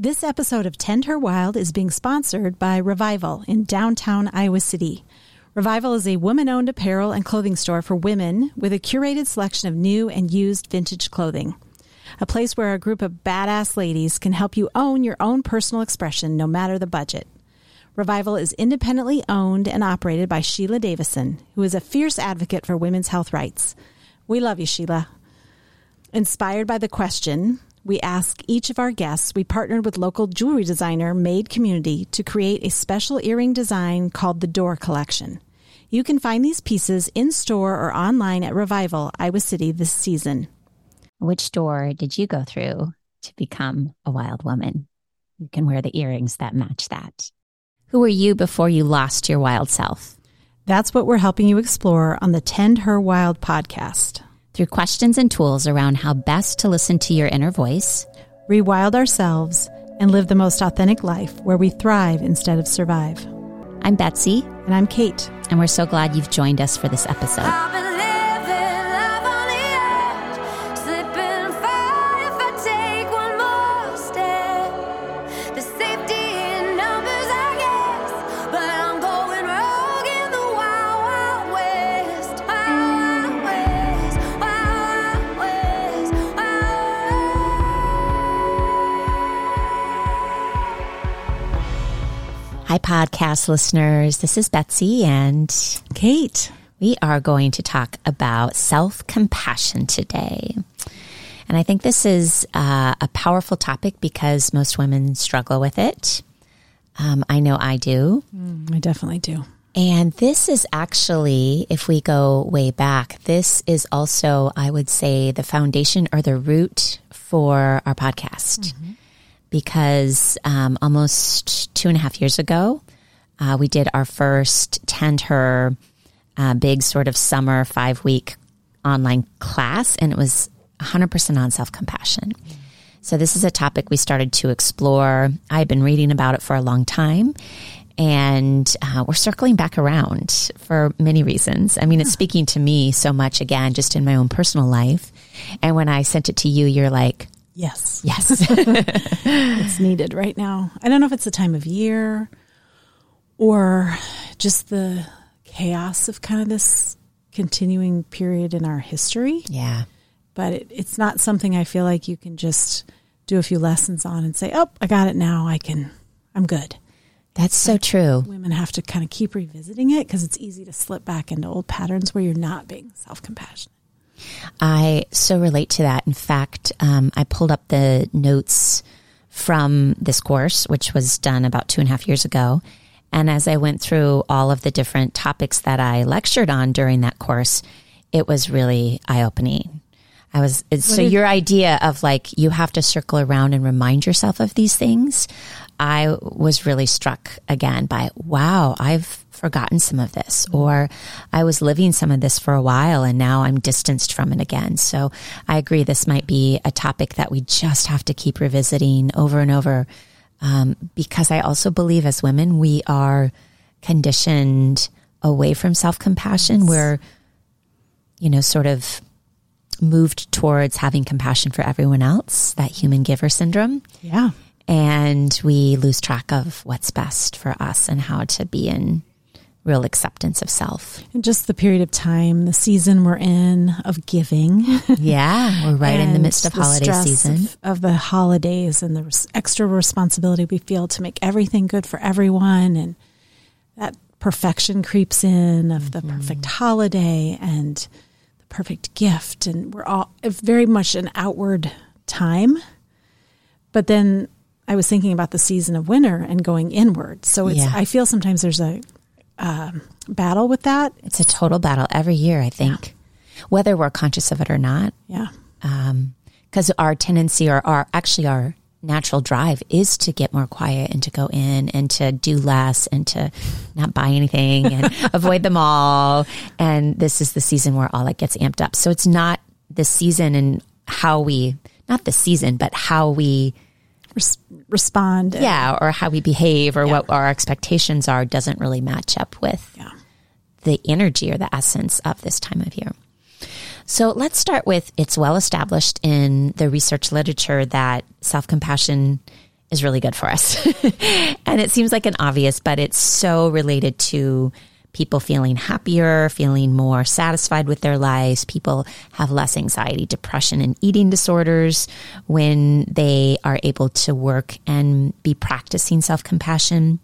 This episode of Tend Her Wild is being sponsored by Revival in downtown Iowa City. Revival is a woman owned apparel and clothing store for women with a curated selection of new and used vintage clothing. A place where a group of badass ladies can help you own your own personal expression no matter the budget. Revival is independently owned and operated by Sheila Davison, who is a fierce advocate for women's health rights. We love you, Sheila. Inspired by the question, we ask each of our guests, we partnered with local jewelry designer Made Community to create a special earring design called the Door Collection. You can find these pieces in store or online at Revival, Iowa City this season. Which door did you go through to become a wild woman? You can wear the earrings that match that. Who were you before you lost your wild self? That's what we're helping you explore on the Tend Her Wild podcast. Through questions and tools around how best to listen to your inner voice, rewild ourselves, and live the most authentic life where we thrive instead of survive. I'm Betsy. And I'm Kate. And we're so glad you've joined us for this episode. Podcast listeners. This is Betsy and Kate. We are going to talk about self compassion today. And I think this is uh, a powerful topic because most women struggle with it. Um, I know I do. Mm, I definitely do. And this is actually, if we go way back, this is also, I would say, the foundation or the root for our podcast. Mm-hmm because um, almost two and a half years ago, uh, we did our first Tend Her uh, big sort of summer five week online class, and it was 100% on self compassion. So, this is a topic we started to explore. I've been reading about it for a long time, and uh, we're circling back around for many reasons. I mean, it's speaking to me so much again, just in my own personal life. And when I sent it to you, you're like, Yes. Yes. it's needed right now. I don't know if it's the time of year or just the chaos of kind of this continuing period in our history. Yeah. But it, it's not something I feel like you can just do a few lessons on and say, oh, I got it now. I can, I'm good. That's so true. Women have to kind of keep revisiting it because it's easy to slip back into old patterns where you're not being self compassionate. I so relate to that. In fact, um, I pulled up the notes from this course, which was done about two and a half years ago. And as I went through all of the different topics that I lectured on during that course, it was really eye opening. I was, so your idea of like, you have to circle around and remind yourself of these things. I was really struck again by, wow, I've forgotten some of this, mm-hmm. or I was living some of this for a while and now I'm distanced from it again. So I agree, this might be a topic that we just have to keep revisiting over and over. Um, because I also believe as women, we are conditioned away from self compassion. Yes. We're, you know, sort of moved towards having compassion for everyone else, that human giver syndrome. Yeah and we lose track of what's best for us and how to be in real acceptance of self. And just the period of time, the season we're in of giving. Yeah, we're right in the midst of the holiday season. Of, of, the holidays and the extra responsibility we feel to make everything good for everyone. And that perfection creeps in of the mm-hmm. perfect holiday and the perfect gift. And we're all very much an outward time. But then I was thinking about the season of winter and going inward. So it's, yeah. I feel sometimes there's a um, battle with that. It's a total battle every year, I think, yeah. whether we're conscious of it or not. Yeah. Because um, our tendency or our actually our natural drive is to get more quiet and to go in and to do less and to not buy anything and avoid them all. And this is the season where all that gets amped up. So it's not the season and how we, not the season, but how we res- respond. Yeah, or how we behave or yeah. what our expectations are doesn't really match up with yeah. the energy or the essence of this time of year. So let's start with it's well established in the research literature that self compassion is really good for us. and it seems like an obvious, but it's so related to people feeling happier, feeling more satisfied with their lives. People have less anxiety, depression, and eating disorders when they are able to work and be practicing self compassion.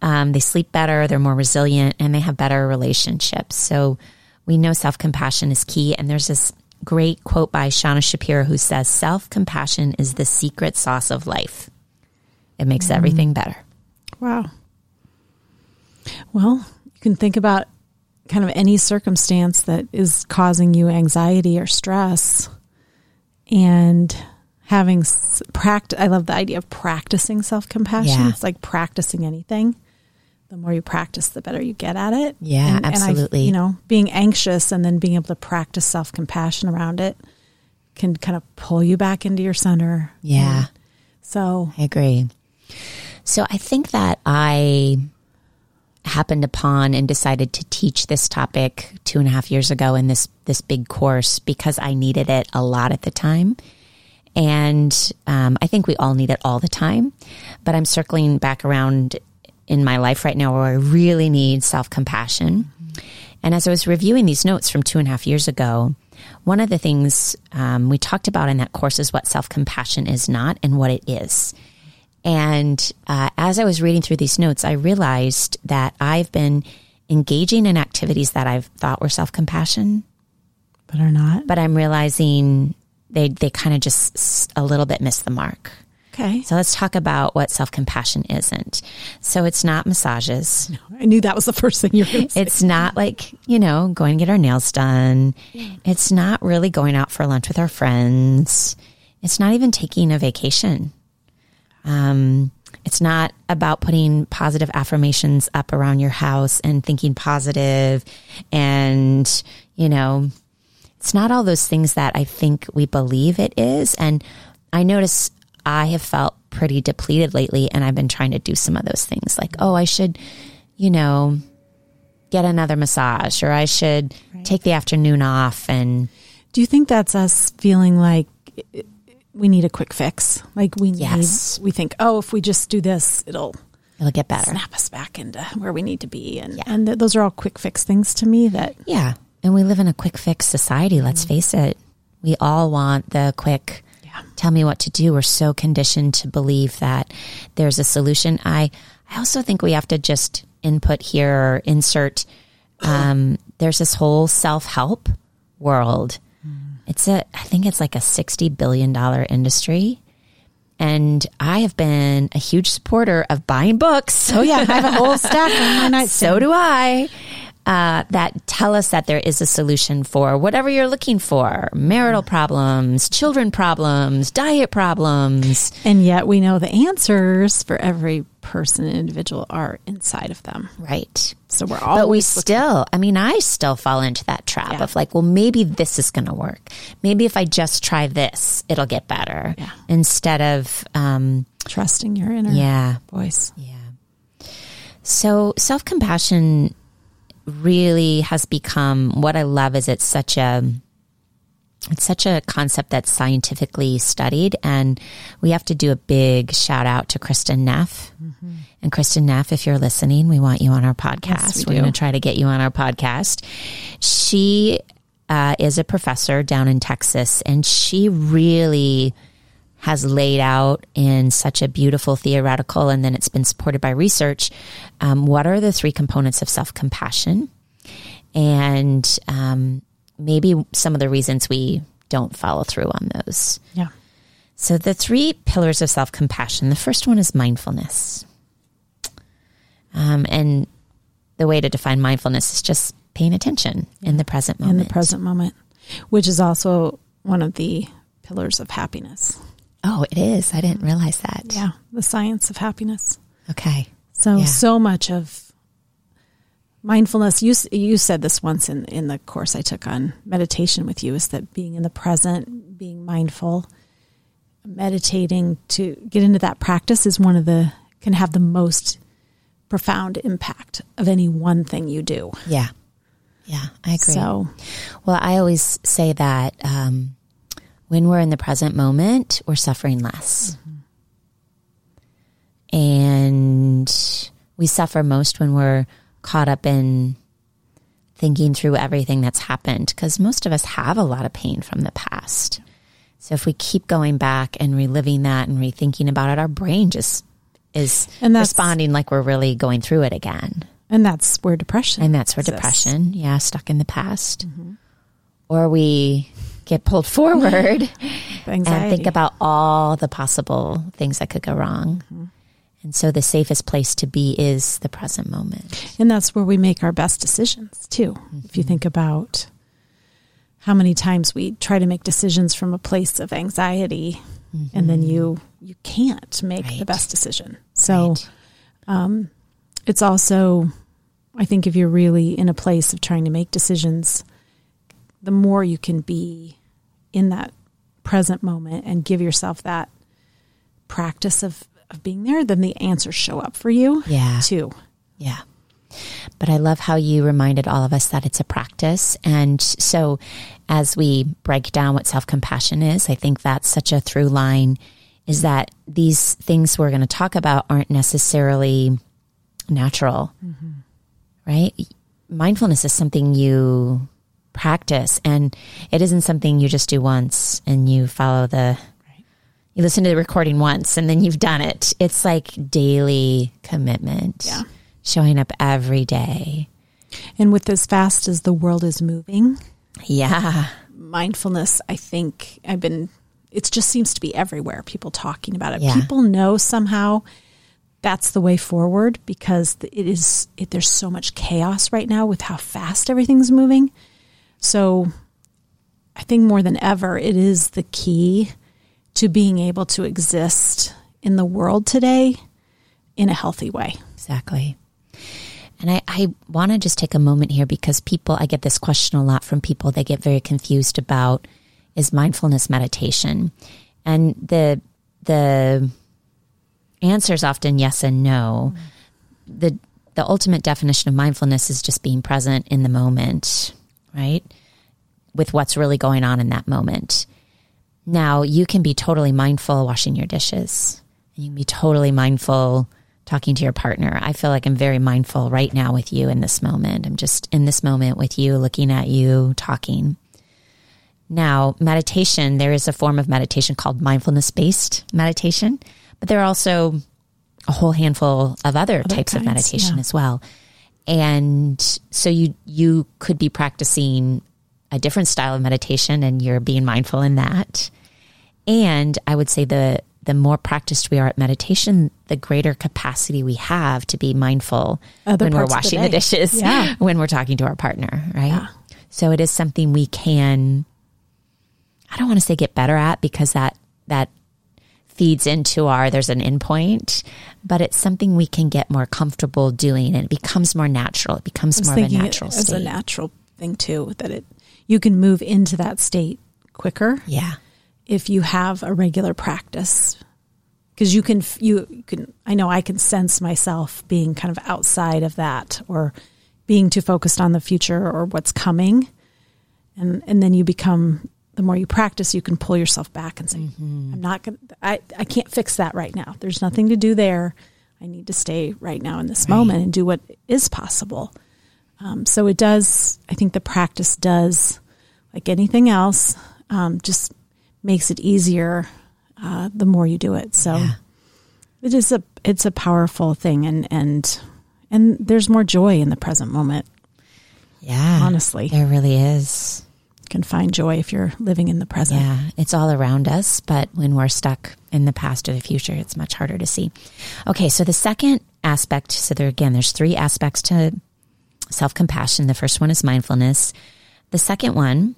Um, they sleep better, they're more resilient, and they have better relationships. So we know self compassion is key. And there's this great quote by Shauna Shapiro who says, Self compassion is the secret sauce of life. It makes mm. everything better. Wow. Well, you can think about kind of any circumstance that is causing you anxiety or stress and having practice. I love the idea of practicing self compassion. Yeah. It's like practicing anything. The more you practice, the better you get at it. Yeah, and, absolutely. And I, you know, being anxious and then being able to practice self compassion around it can kind of pull you back into your center. Yeah. And so I agree. So I think that I happened upon and decided to teach this topic two and a half years ago in this this big course because I needed it a lot at the time. And um, I think we all need it all the time. But I'm circling back around in my life right now where I really need self compassion. And as I was reviewing these notes from two and a half years ago, one of the things um, we talked about in that course is what self compassion is not and what it is. And uh, as I was reading through these notes, I realized that I've been engaging in activities that I've thought were self compassion, but are not. But I'm realizing they they kind of just a little bit miss the mark. Okay. So let's talk about what self compassion isn't. So it's not massages. No, I knew that was the first thing you were going to say. It's not like, you know, going to get our nails done. Yeah. It's not really going out for lunch with our friends. It's not even taking a vacation. Um, it's not about putting positive affirmations up around your house and thinking positive and, you know, it's not all those things that I think we believe it is. And I notice I have felt pretty depleted lately and I've been trying to do some of those things like, oh, I should, you know, get another massage or I should right. take the afternoon off and Do you think that's us feeling like we need a quick fix. Like we need, yes. we think, oh, if we just do this, it'll it'll get better. Snap us back into where we need to be, and yeah. and th- those are all quick fix things to me. That yeah, and we live in a quick fix society. Let's mm-hmm. face it. We all want the quick. Yeah. Tell me what to do. We're so conditioned to believe that there's a solution. I I also think we have to just input here or insert. Um, there's this whole self help world it's a, I think it's like a $60 billion industry. And I have been a huge supporter of buying books. Oh yeah, I have a whole stack on my nightstand. So do I uh, that tell us that there is a solution for whatever you're looking for marital problems, children problems, diet problems. And yet we know the answers for every person and individual are inside of them. Right. So we're all. But we still, I mean, I still fall into that trap yeah. of like, well, maybe this is going to work. Maybe if I just try this, it'll get better. Yeah. Instead of um, trusting your inner yeah. voice. Yeah. So self compassion really has become what I love is it's such a it's such a concept that's scientifically studied and we have to do a big shout out to Kristin Neff. Mm-hmm. And Kristin Neff, if you're listening, we want you on our podcast. Yes, we are going to try to get you on our podcast. She uh, is a professor down in Texas and she really has laid out in such a beautiful theoretical, and then it's been supported by research. Um, what are the three components of self compassion? And um, maybe some of the reasons we don't follow through on those. Yeah. So, the three pillars of self compassion the first one is mindfulness. Um, and the way to define mindfulness is just paying attention yeah. in the present moment. In the present moment, which is also one of the pillars of happiness. Oh, it is. I didn't realize that. Yeah, the science of happiness. Okay. So yeah. so much of mindfulness. You you said this once in in the course I took on meditation with you is that being in the present, being mindful, meditating to get into that practice is one of the can have the most profound impact of any one thing you do. Yeah. Yeah, I agree. So, well, I always say that um, when we're in the present moment, we're suffering less. Mm-hmm. We suffer most when we're caught up in thinking through everything that's happened because most of us have a lot of pain from the past. So if we keep going back and reliving that and rethinking about it, our brain just is And responding like we're really going through it again. And that's where depression. And that's where exists. depression, yeah, stuck in the past. Or we get pulled forward and think about all the possible things that could go wrong. Mm-hmm. And so the safest place to be is the present moment. And that's where we make our best decisions too. If you mm-hmm. think about how many times we try to make decisions from a place of anxiety and then mm-hmm. you you can't make the best decision. So Right. Um, it's also I think if you're really in a place of trying to make decisions, the more you can be in that present moment and give yourself that practice of, of being there, then the answers show up for you Yeah. too. Yeah. But I love how you reminded all of us that it's a practice. And so as we break down what self compassion is, I think that's such a through line is that these things we're going to talk about aren't necessarily natural, mm-hmm. right? Mindfulness is something you practice and it isn't something you just do once and you follow the you listen to the recording once and then you've done it. It's like daily commitment. Yeah. Showing up every day. And with as fast as the world is moving, Yeah. mindfulness, I think I've been, it just seems to be everywhere. People talking about it. Yeah. People know somehow that's the way forward because it is, it, there's so much chaos right now with how fast everything's moving. So I think more than ever, it is the key to being able to exist in the world today in a healthy way. Exactly. And I, I want to just take a moment here because people, I get this question a lot from people. They get very confused about is mindfulness meditation? And the, the answer is often yes and no. Mm. The, the ultimate definition of mindfulness is just being present in the moment, right? With what's really going on in that moment. Now, you can be totally mindful washing your dishes. You can be totally mindful talking to your partner. I feel like I'm very mindful right now with you in this moment. I'm just in this moment with you, looking at you, talking. Now, meditation, there is a form of meditation called mindfulness based meditation, but there are also a whole handful of other, types of meditation yeah. as well. And so you you could be practicing a different style of meditation and you're being mindful in that. And I would say the the more practiced we are at meditation, the greater capacity we have to be mindful Other when we're of the washing the, dishes, Yeah. when we're talking to our partner, right? Yeah. So it is something we can I don't want to say get better at because that that feeds into our there's an endpoint, but it's something we can get more comfortable doing and it becomes more natural. It becomes more of a natural as a natural thing too that it you can move into that state quicker yeah. if you have a regular practice because you can you can I know I can sense myself being kind of outside of that or being too focused on the future or what's coming and and then you become the more you practice you can pull yourself back and say I'm not going to I I can't fix that right now there's nothing to do there I need to stay right now in this moment and do what is possible um, so it does, I think the practice does, like anything else, um, just makes it easier uh, the more you do it. So Yeah. it is a it's a powerful thing, and and and there's more joy in the present moment. Yeah. Honestly. There really is. Can find joy if you're living in the present. Yeah, it's all around us, but when we're stuck in the past or the future, it's much harder to see. Okay, so the second aspect, so there again, there's three aspects to self compassion. The first one is mindfulness. The second one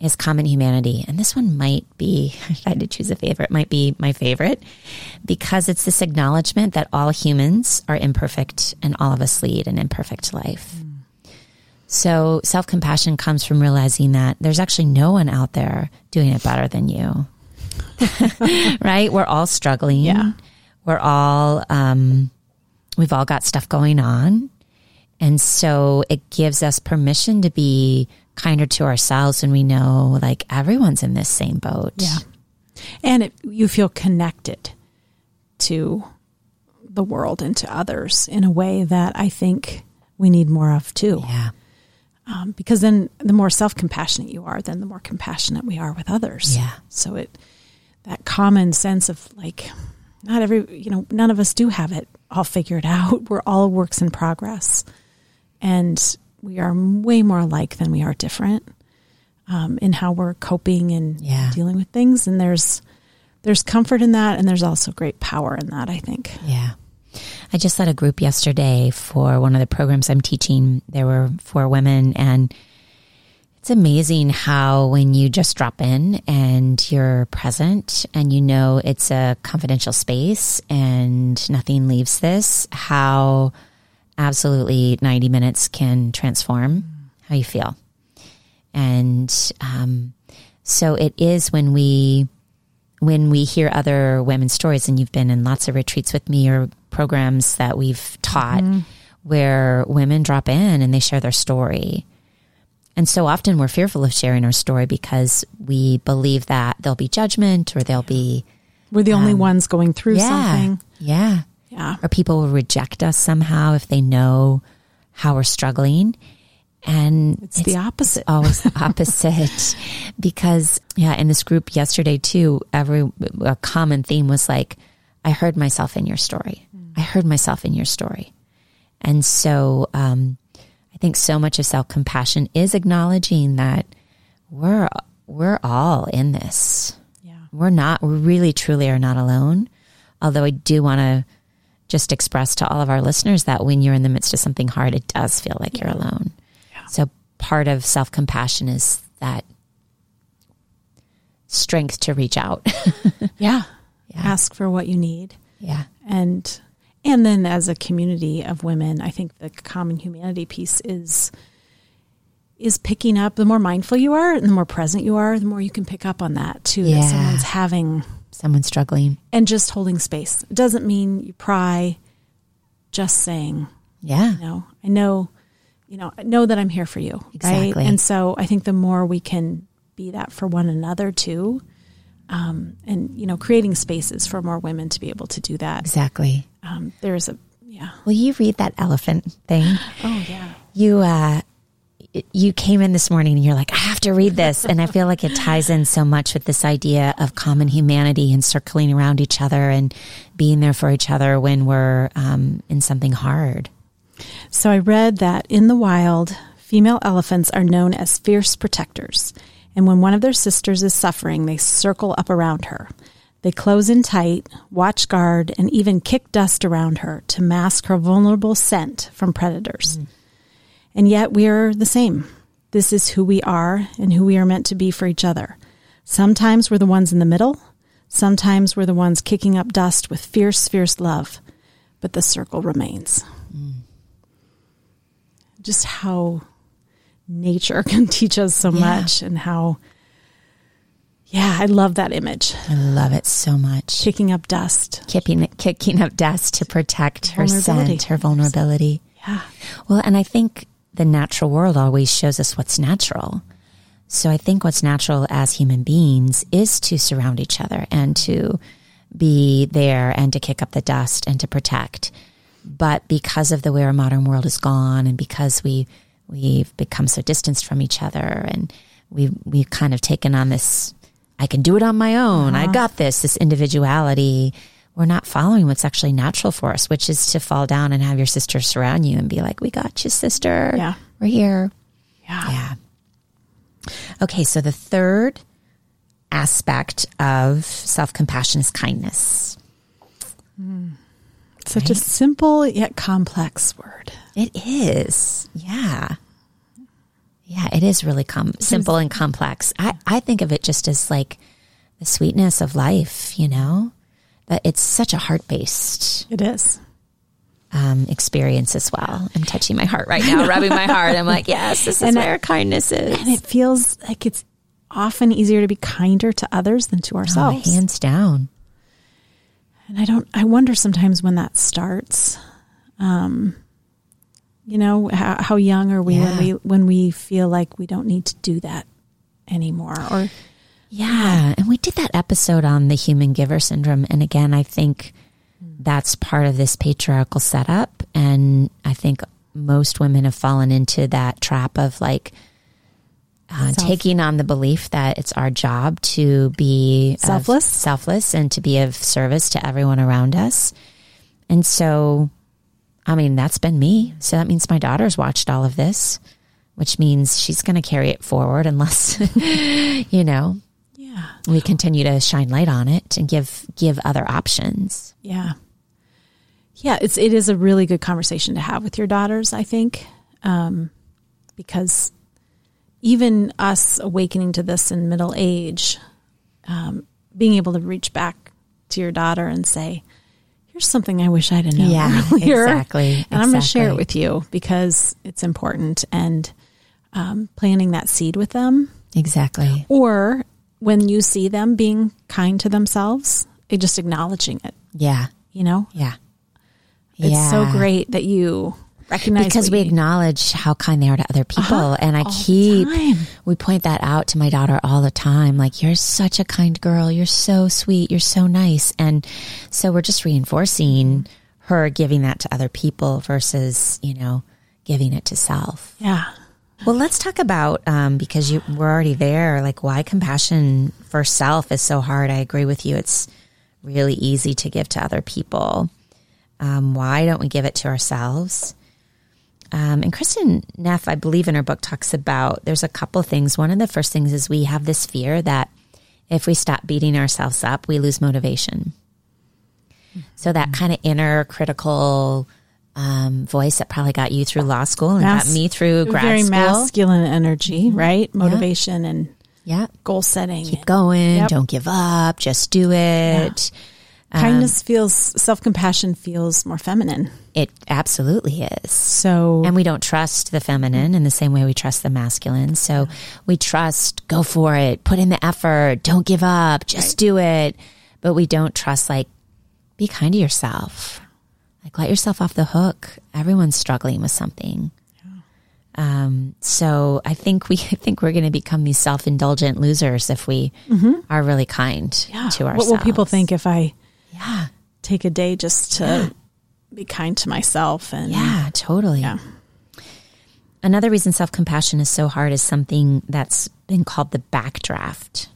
is common humanity. And this one might be, if I had to choose a favorite, might be my favorite because it's this acknowledgement that all humans are imperfect and all of us lead an imperfect life. So self compassion comes from realizing that there's actually no one out there doing it better than you. right? We're all struggling. Yeah. We're all, um, we've all got stuff going on. And so it gives us permission to be kinder to ourselves when we know like everyone's in this same boat. Yeah. And it, you feel connected to the world and to others in a way that I think we need more of too. Yeah. Um, because then the more self compassionate you are, then the more compassionate we are with others. Yeah. So it, that common sense of like, not every, you know, none of us do have it all figured out. We're all works in progress. And we are way more alike than we are different um, in how we're coping and Yeah. dealing with things. And there's, there's comfort in that. And there's also great power in that, I think. Yeah. I just led a group yesterday for one of the programs I'm teaching. There were four women, and it's amazing how when you just drop in and you're present and you know it's a confidential space and nothing leaves this, how absolutely 90 minutes can transform how you feel. And um, so it is when we when we hear other women's stories, and you've been in lots of retreats with me or programs that we've taught where women drop in and they share their story. And so often we're fearful of sharing our story because we believe that there'll be judgment or there'll be We're the only ones going through Um, yeah, something. yeah, Yeah. or people will reject us somehow if they know how we're struggling. And It's, the opposite. always the opposite. Because yeah in this group yesterday too every a common theme was like i heard myself in your story. I heard myself in your story. And so um, i think so much of self-compassion is acknowledging that we're we're all in this. Yeah. we're not we really truly are not alone. Although i do want to just express to all of our listeners that when you're in the midst of something hard it does feel like you're alone so part of self-compassion is that strength to reach out Yeah. Yeah. Ask for what you need. yeah And and then as a community of women, I think the common humanity piece is is picking up the more mindful you are and the more present you are, the more you can pick up on that too. Yeah. That someone's having someone struggling and just holding space. It doesn't mean you pry, just saying, yeah you know, I know, you know, know that I'm here for you. Exactly. Right. And so I think the more we can be that for one another too, um, and you know, creating spaces for more women to be able to do that. exactly Um, there's a yeah. will you read that elephant thing Oh yeah. you uh you came in this morning and you're like, I have to read this. And I feel like it ties in so much with this idea of common humanity and circling around each other and being there for each other when we're um, in something hard. So I read that in the wild, female elephants are known as fierce protectors. And when one of their sisters is suffering, they circle up around her. They close in tight, watch guard, and even kick dust around her to mask her vulnerable scent from predators. And yet we are the same. This is who we are and who we are meant to be for each other. Sometimes we're the ones in the middle. Sometimes we're the ones kicking up dust with fierce, fierce love. But the circle remains mm. Just how nature can teach us so Yeah. much and how yeah i love that image I love it so much. kicking up dust Kicking, kicking up dust to protect her scent, her vulnerability. yeah Well, and I think the natural world always shows us what's natural. So I think what's natural as human beings is to surround each other and to be there and to kick up the dust and to protect. But because of the way our modern world is gone and because we we've become so distanced from each other and we've we've kind of taken on this I can do it on my own. I uh-huh. got this, this individuality. We're not following what's actually natural for us, which is to fall down and have your sister surround you and be like, We got you, sister. Yeah. We're here. yeah Yeah. Okay, so the third aspect of self compassion is kindness. Hmm. Such a simple yet complex word It is. Yeah. Yeah, it is really com- simple and complex. I, I think of it just as like the sweetness of life, you know? That it's such a heart based it is um, experience as well. I'm touching my heart right now, rubbing my heart. I'm like, yes, this is And where kindness is. and it feels like it's often easier to be kinder to others than to Oh, ourselves hands down. And i don't i wonder sometimes when that starts um you know how, how young are we Yeah. when we when we feel like we don't need to do that anymore or Yeah. And we did that episode on the human giver syndrome. And again, I think that's part of this patriarchal setup. And I think most women have fallen into that trap of like, uh, taking on the belief that it's our job to be of- Selfless? selfless, and to be of service to everyone around us. And so, I mean, that's been me. So that means my daughter's watched all of this, which means she's going to carry it forward unless, you know, Yeah. we continue to shine light on it and give give other options. Yeah. Yeah, it's it is a really good conversation to have with your daughters, I think. Um, because even us awakening to this in middle age, um, being able to reach back to your daughter and say, Here's something I wish I'd known Yeah, earlier. exactly, And I'm gonna share it with you because it's important and um, planting that seed with them Exactly. or when you see them being kind to themselves, just acknowledging it, Yeah. you know? Yeah. It's so great that you recognize because we acknowledge how kind they are to other people Uh-huh. and i All keep we point that out to my daughter all the time like you're such a kind girl. You're so sweet. You're so nice. And so we're just reinforcing her giving that to other people versus you know giving it to self. Yeah, well let's talk about um, because you we're already there like why compassion for self is so hard. I agree with you. It's really easy to give to other people. Um, why don't we give it to ourselves um, and Kristin Neff, I believe in her book, talks about there's a couple things. One of the first things is we have this fear that if we stop beating ourselves up, we lose motivation. So that kind of inner critical um, voice that probably got you through law school and Mas- got me through grad very school. masculine energy, right? Motivation and Yeah, goal setting. keep going. Yep. Don't give up. Just do it. Kindness feels self compassion feels more feminine. It absolutely is. So And we don't trust the feminine in the same way we trust the masculine. So we trust, go for it, put in the effort, don't give up, just do it. But we don't trust, like, be kind to yourself. Like, let yourself off the hook. Everyone's struggling with something. Um, so I think we, I think we're going to become these self-indulgent losers if we are really kind to ourselves. what will people think if I Yeah. take a day just to be kind to myself and Yeah, totally. Yeah. Another reason self compassion is so hard is something that's been called the backdraft.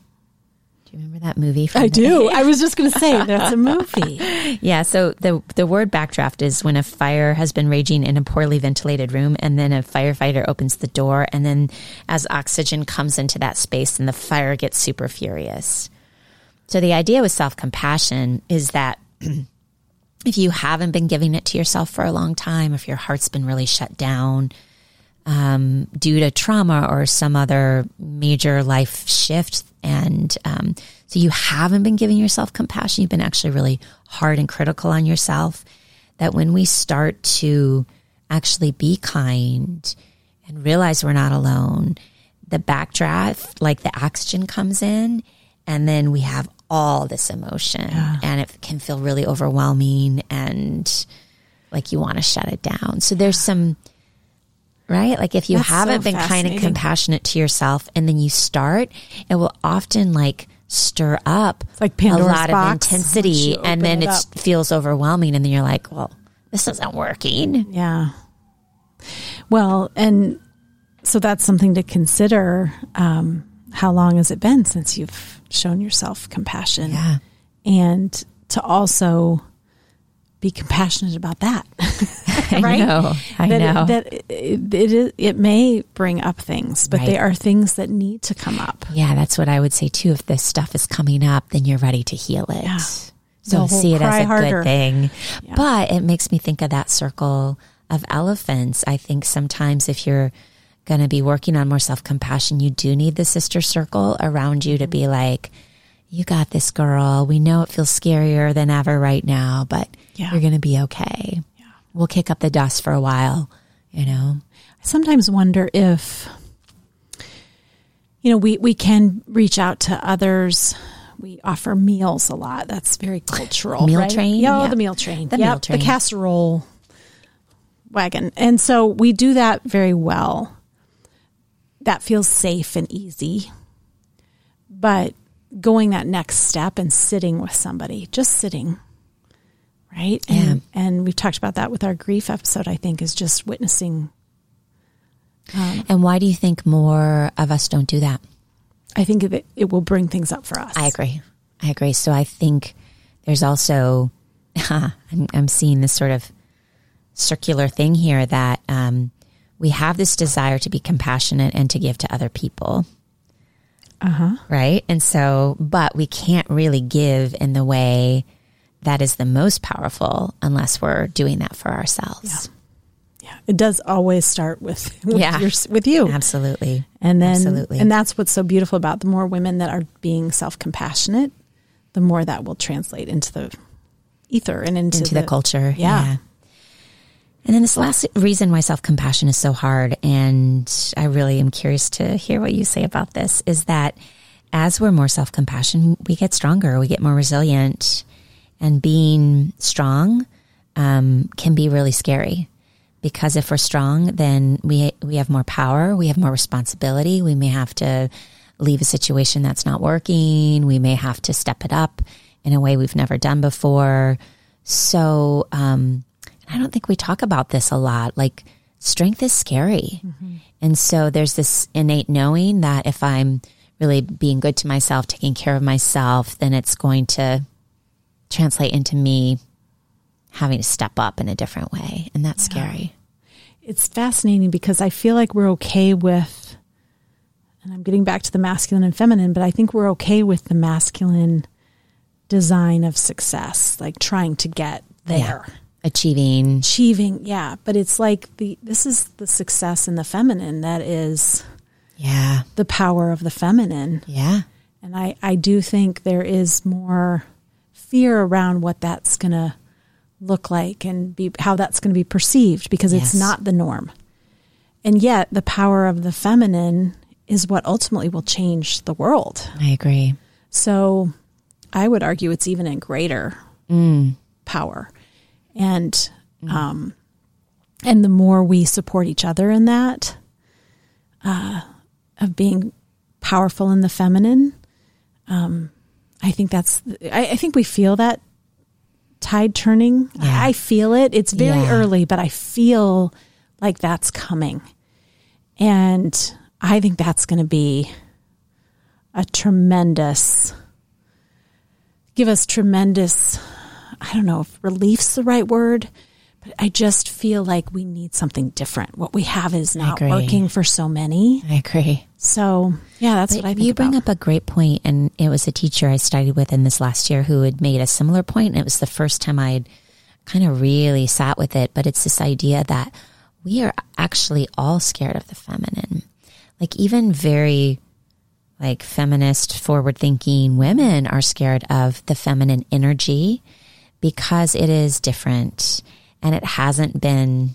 Do you remember that movie? From I do. I was just going to say that's a movie. Yeah. So the the word backdraft is when a fire has been raging in a poorly ventilated room, and then a firefighter opens the door, and then as oxygen comes into that space, and the fire gets super furious. So the idea with self compassion is that if you haven't been giving it to yourself for a long time, if your heart's been really shut down um, due to trauma or some other major life shift, and um, so you haven't been giving yourself compassion, you've been actually really hard and critical on yourself. That when we start to actually be kind and realize we're not alone, the backdraft, like the oxygen comes in, and then we have all this emotion, and it can feel really overwhelming and like you want to shut it down. So there's some, right? Like if you That's haven't been kind and compassionate to yourself and then you start, it will often like stir up like a lot box of intensity and then it it feels overwhelming and then you're like, well, this isn't working. Yeah. Well, and so that's something to consider. Um, how long has it been since you've shown yourself compassion? Yeah. And to also be compassionate about that. I Right? know. I that know. It, that it, it, it, may bring up things, but they Right. are things that need to come up. yeah, that's what I would say too. If this stuff is coming up, then you're ready to heal it. Yeah. So see it as a harder. good thing. Yeah. But it makes me think of that circle of elephants. I think sometimes if you're going to be working on more self compassion, you do need the sister circle around you to Mm-hmm. be like, you got this girl. We know it feels scarier than ever right now, but Yeah. you're going to be okay. We'll kick up the dust for a while, you know? I sometimes wonder if you know we we can reach out to others. We offer meals a lot. That's very cultural. Meal right? train? Yeah, Yeah. the meal train. The Yep, meal train. The casserole wagon. And so we do that very well. That feels safe and easy. But going that next step and sitting with somebody, just sitting, right? And, and we've talked about that with our grief episode, I think, is just witnessing. and why do you think more of us don't do that? I think that it will bring things up for us. I agree. I agree. So I think there's also, I'm, I'm seeing this sort of circular thing here that um, we have this desire to be compassionate and to give to other people. Uh huh. Right. And so, but we can't really give in the way that is the most powerful unless we're doing that for ourselves. Yeah. It does always start with, with, Yeah. your, with you. Absolutely. And then, Absolutely. and that's what's so beautiful about the more women that are being self compassionate, the more that will translate into the ether and into, into the, culture. Yeah. And then this last reason why self compassion is so hard, and I really am curious to hear what you say about this, is that as we're more self compassion, we get stronger, we get more resilient, and being strong um, can be really scary. Because if we're strong, then we we have more power, we have more responsibility. We may have to leave a situation that's not working. We may have to step it up in a way we've never done before. So, um, I don't think we talk about this a lot. Like, strength is scary. Mm-hmm. And so there's this innate knowing that if I'm really being good to myself, taking care of myself, then it's going to translate into me having to step up in a different way. And that's scary. it's fascinating because I feel like we're okay with, and I'm getting back to the masculine and feminine, but I think we're okay with the masculine design of success, like trying to get there. Achieving. Achieving, yeah, but it's like the this is the success in the feminine that is Yeah. the power of the feminine. Yeah. And I, I do think there is more fear around what that's going to look like and be how that's going to be perceived because it's not the norm. And yet, the power of the feminine is what ultimately will change the world. I agree. So, I would argue it's even in greater mm. power. And um, and the more we support each other in that, uh, of being powerful in the feminine, um, I think that's. I, I think we feel that tide turning. Yeah. I feel it. It's very Yeah. early, but I feel like that's coming, and I think that's going to be a tremendous. Give us tremendous. I don't know if relief's the right word, but I just feel like we need something different. What we have is not working for so many. I agree. So yeah, that's what I think you bring about. up a great point, and it was a teacher I studied with in this last year who had made a similar point, and it was the first time I'd kind of really sat with it. But it's this idea that we are actually all scared of the feminine, like even very like feminist, forward thinking women are scared of the feminine energy because it is different and it hasn't been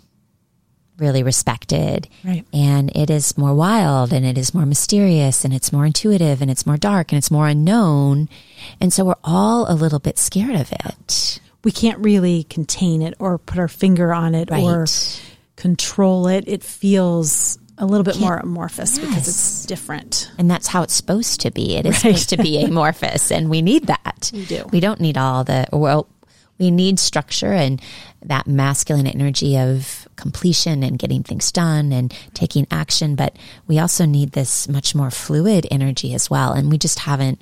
really respected. Right. And it is more wild and it is more mysterious and it's more intuitive and it's more dark and it's more unknown. And so we're all a little bit scared of it. we can't really contain it or put our finger on it or control it. It feels a little bit more amorphous because it's different. And that's how it's supposed to be. It is supposed to be amorphous and we need that. We do. We don't need all the, well, we need structure and that masculine energy of completion and getting things done and taking action. But we also need this much more fluid energy as well. And we just haven't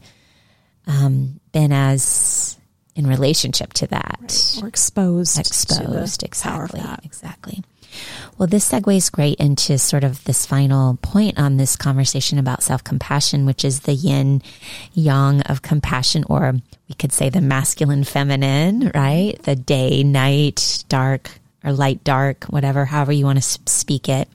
um, been as in relationship to that. Or exposed, Exposed, to the power of exactly. Exactly. Well, this segues great into sort of this final point on this conversation about self compassion, which is the yin yang of compassion, or we could say the masculine feminine, right? The day, night, dark, or light, dark, whatever, however you want to speak it.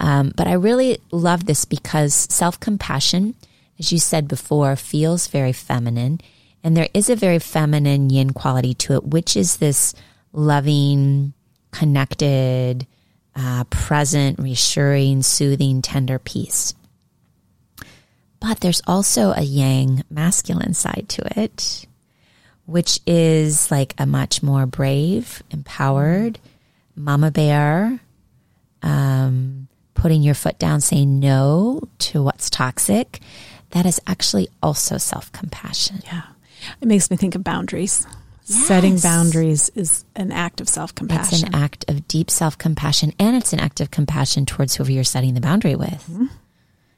Um, but I really love this because self compassion, as you said before, feels very feminine. And there is a very feminine yin quality to it, which is this loving, connected, uh, present, reassuring, soothing, tender peace. But there's also a yang masculine side to it, which is like a much more brave, empowered, mama bear, um, putting your foot down, saying no to what's toxic. That is actually also self compassion. Yeah. It makes me think of boundaries. Setting boundaries is an act of self compassion. It's an act of deep self compassion and it's an act of compassion towards whoever you're setting the boundary with.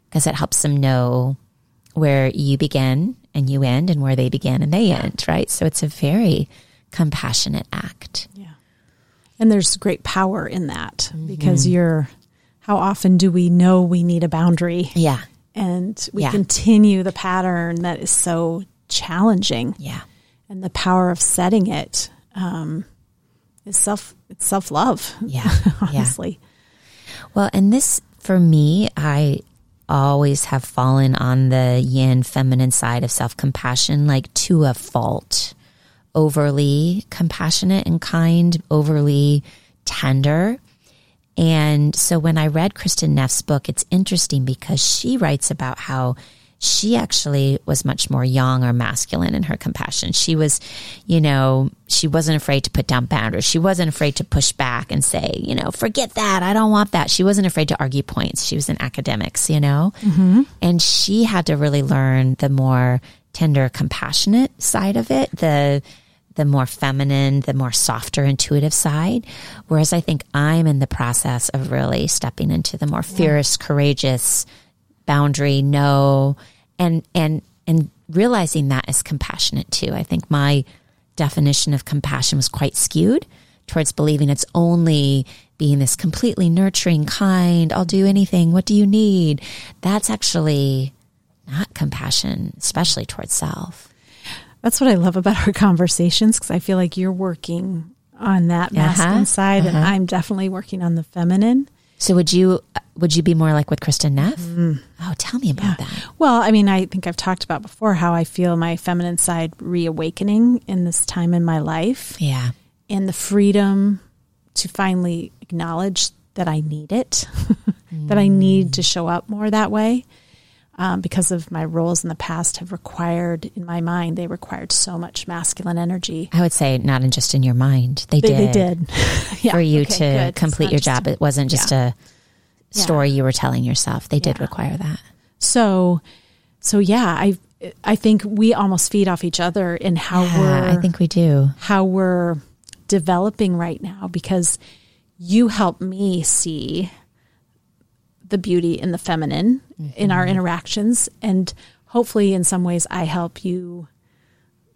Because it helps them know where you begin and you end and where they begin and they end, right? So it's a very compassionate act. Yeah. And there's great power in that because Mm-hmm. you're, how often do we know we need a boundary Yeah. and we Yeah. continue the pattern that is so challenging Yeah. And the power of setting it um, is self, it's self love. Yeah. yeah. honestly. Well, and this for me, I always have fallen on the yin feminine side of self compassion, like to a fault. Overly compassionate and kind, overly tender. And so when I read Kristin Neff's book, it's interesting because she writes about how she actually was much more yang or masculine in her compassion. She was, you know, she wasn't afraid to put down boundaries. She wasn't afraid to push back and say, you know, forget that. I don't want that. She wasn't afraid to argue points. She was in academics, you know, mm-hmm. and she had to really learn the more tender, compassionate side of it, the, the more feminine, the more softer, intuitive side. Whereas I think I'm in the process of really stepping into the more fierce, courageous, boundary, no, and and and realizing that is compassionate too. I think my definition of compassion was quite skewed towards believing it's only being this completely nurturing, kind, I'll do anything, what do you need? That's actually not compassion, especially towards self. That's what I love about our conversations because I feel like you're working on that masculine Uh-huh, side and I'm definitely working on the feminine. So would you would you be more like with Kristin Neff? Mm. Oh, tell me about that. Well, I mean, I think I've talked about before how I feel my feminine side reawakening in this time in my life Yeah. and the freedom to finally acknowledge that I need it, that I need to mm. show up more that way. Um, because of my roles in the past have required, in my mind, they required so much masculine energy. I would say not in just in your mind. They, They did. they did. yeah, for you okay, to good. Complete your job. It wasn't just a Yeah. story you were telling yourself. They did Yeah. require that. So, so yeah, I I think we almost feed off each other in how Yeah, we're I think we do. how we're developing right now because you help me see the beauty in the feminine in our mm-hmm. interactions. And hopefully in some ways I help you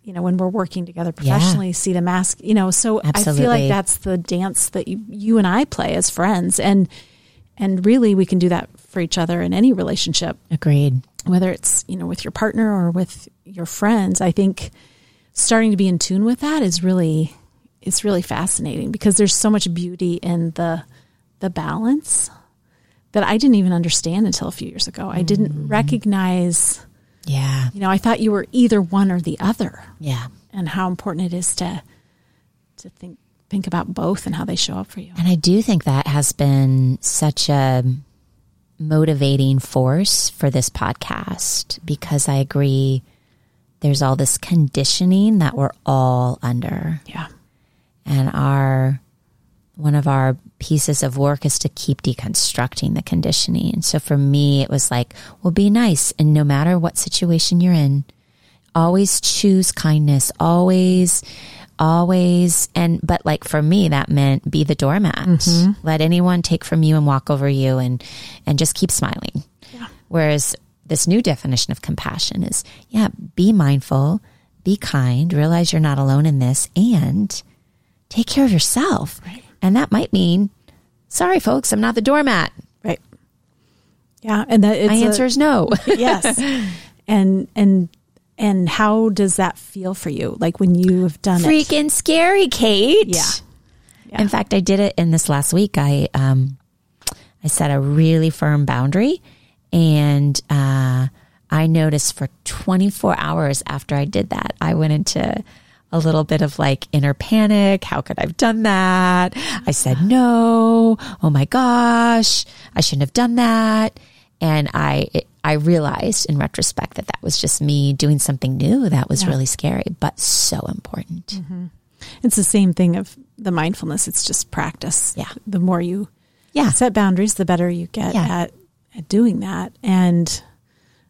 you know when we're working together professionally see the mask you know so I feel like that's the dance that you, you and I play as friends. And and really we can do that for each other in any relationship. Agreed. whether it's you know with your partner or with your friends i think starting to be in tune with that is really it's really fascinating because there's so much beauty in the the balance that i didn't even understand until a few years ago i didn't mm. recognize Yeah. you know i thought you were either one or the other Yeah. and how important it is to to think think about both and how they show up for you And I do think that has been such a motivating force for this podcast because I agree there's all this conditioning that we're all under. yeah And our one of our pieces of work is to keep deconstructing the conditioning. So for me, it was like, well, be nice. And no matter what situation you're in, always choose kindness, always, always. And, but like for me, that meant be the doormat. Mm-hmm. Let anyone take from you and walk over you and, and just keep smiling. Yeah. Whereas this new definition of compassion is, yeah, be mindful, be kind, realize you're not alone in this, and take care of yourself. Right. And that might mean, sorry, folks, I'm not the doormat. right yeah and that it's My a- answer is no. yes and and and how does that feel for you like when you have done it Freaking scary, Kate. Yeah. Yeah. In fact, I did it in this last week. I um, I set a really firm boundary, and uh, I noticed for 24 hours after I did that, I went into a little bit of like inner panic. How could I have done that? I said no. Oh my gosh, I shouldn't have done that. And I I realized in retrospect that that was just me doing something new that was Yeah. really scary, but so important. Mm-hmm. it's the same thing of the mindfulness it's just practice Yeah. the more you Yeah. set boundaries the better you get Yeah. at at doing that and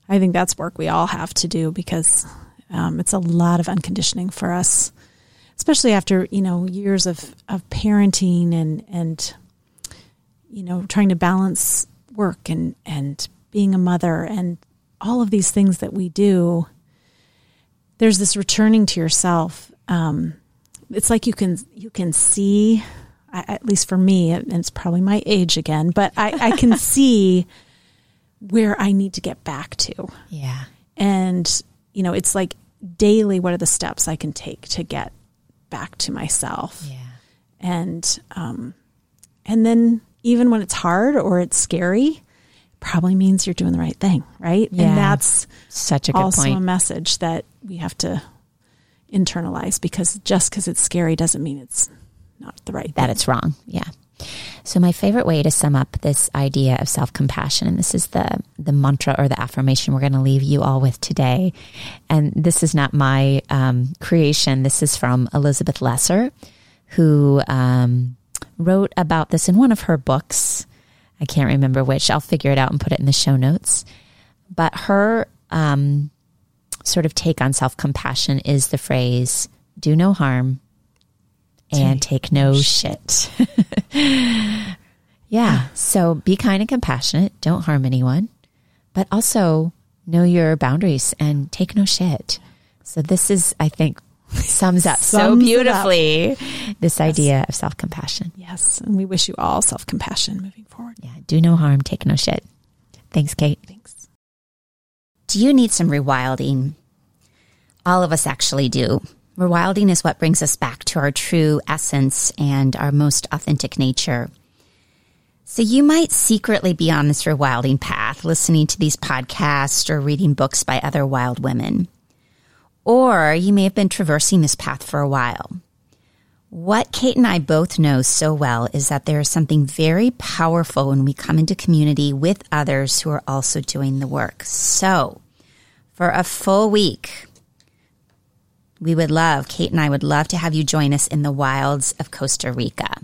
i think that's work we all have to do because um, it's a lot of unconditioning for us especially after you know years of of parenting and and you know trying to balance work and and being a mother and all of these things that we do. There's this returning to yourself. Um, it's like you can you can see at least for me and it's probably my age again but i, I can see where i need to get back to. Yeah. and you know it's like daily what are the steps i can take to get back to myself Yeah. and um, and then even when it's hard or it's scary probably means you're doing the right thing right Yeah. and that's Such a good also a message that we have to internalize because just because it's scary doesn't mean it's not the right that thing. it's wrong. Yeah. So my favorite way to sum up this idea of self-compassion and this is the the mantra or the affirmation we're going to leave you all with today. And this is not my um, creation. This is from Elizabeth Lesser who um, wrote about this in one of her books. I can't remember which. I'll figure it out and put it in the show notes. But her um, sort of take on self-compassion is the phrase do no harm and take no shit. yeah. Ah. So be kind and compassionate. Don't harm anyone, but also know your boundaries and take no shit. So this is, I think, sums up so Sums it beautifully this idea of self compassion. yes and we wish you all self-compassion moving forward Yeah. Do no harm. Take no shit. Thanks, Kate. thanks Do you need some rewilding? All of us actually do. Rewilding is what brings us back to our true essence and our most authentic nature. So you might secretly be on this rewilding path, listening to these podcasts or reading books by other wild women. Or you may have been traversing this path for a while. What Kate and I both know so well is that there is something very powerful when we come into community with others who are also doing the work. So, for a full week, we would love, Kate and I would love to have you join us in the wilds of Costa Rica.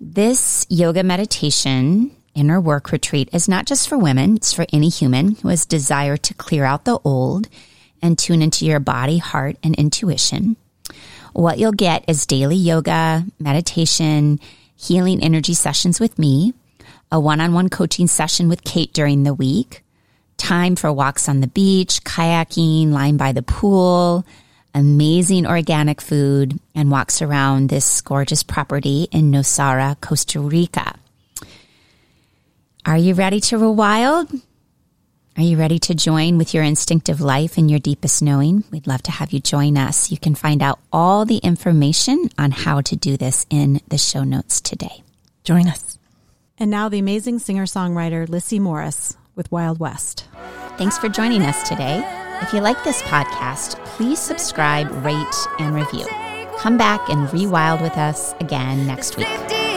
This yoga meditation inner work retreat is not just for women, it's for any human who has desire to clear out the old and tune into your body, heart, and intuition. What you'll get is daily yoga, meditation, healing energy sessions with me, a one on one coaching session with Kate during the week, time for walks on the beach, kayaking, lying by the pool, amazing organic food, and walks around this gorgeous property in Nosara, Costa Rica. Are you ready to roll wild? Are you ready to join with your instinctive life and your deepest knowing? We'd love to have you join us. You can find out all the information on how to do this in the show notes today. join us and now the amazing singer-songwriter lissy morris with wild west Thanks for joining us today. If you like this podcast, please subscribe, rate, and review. Come back and rewild with us again next week.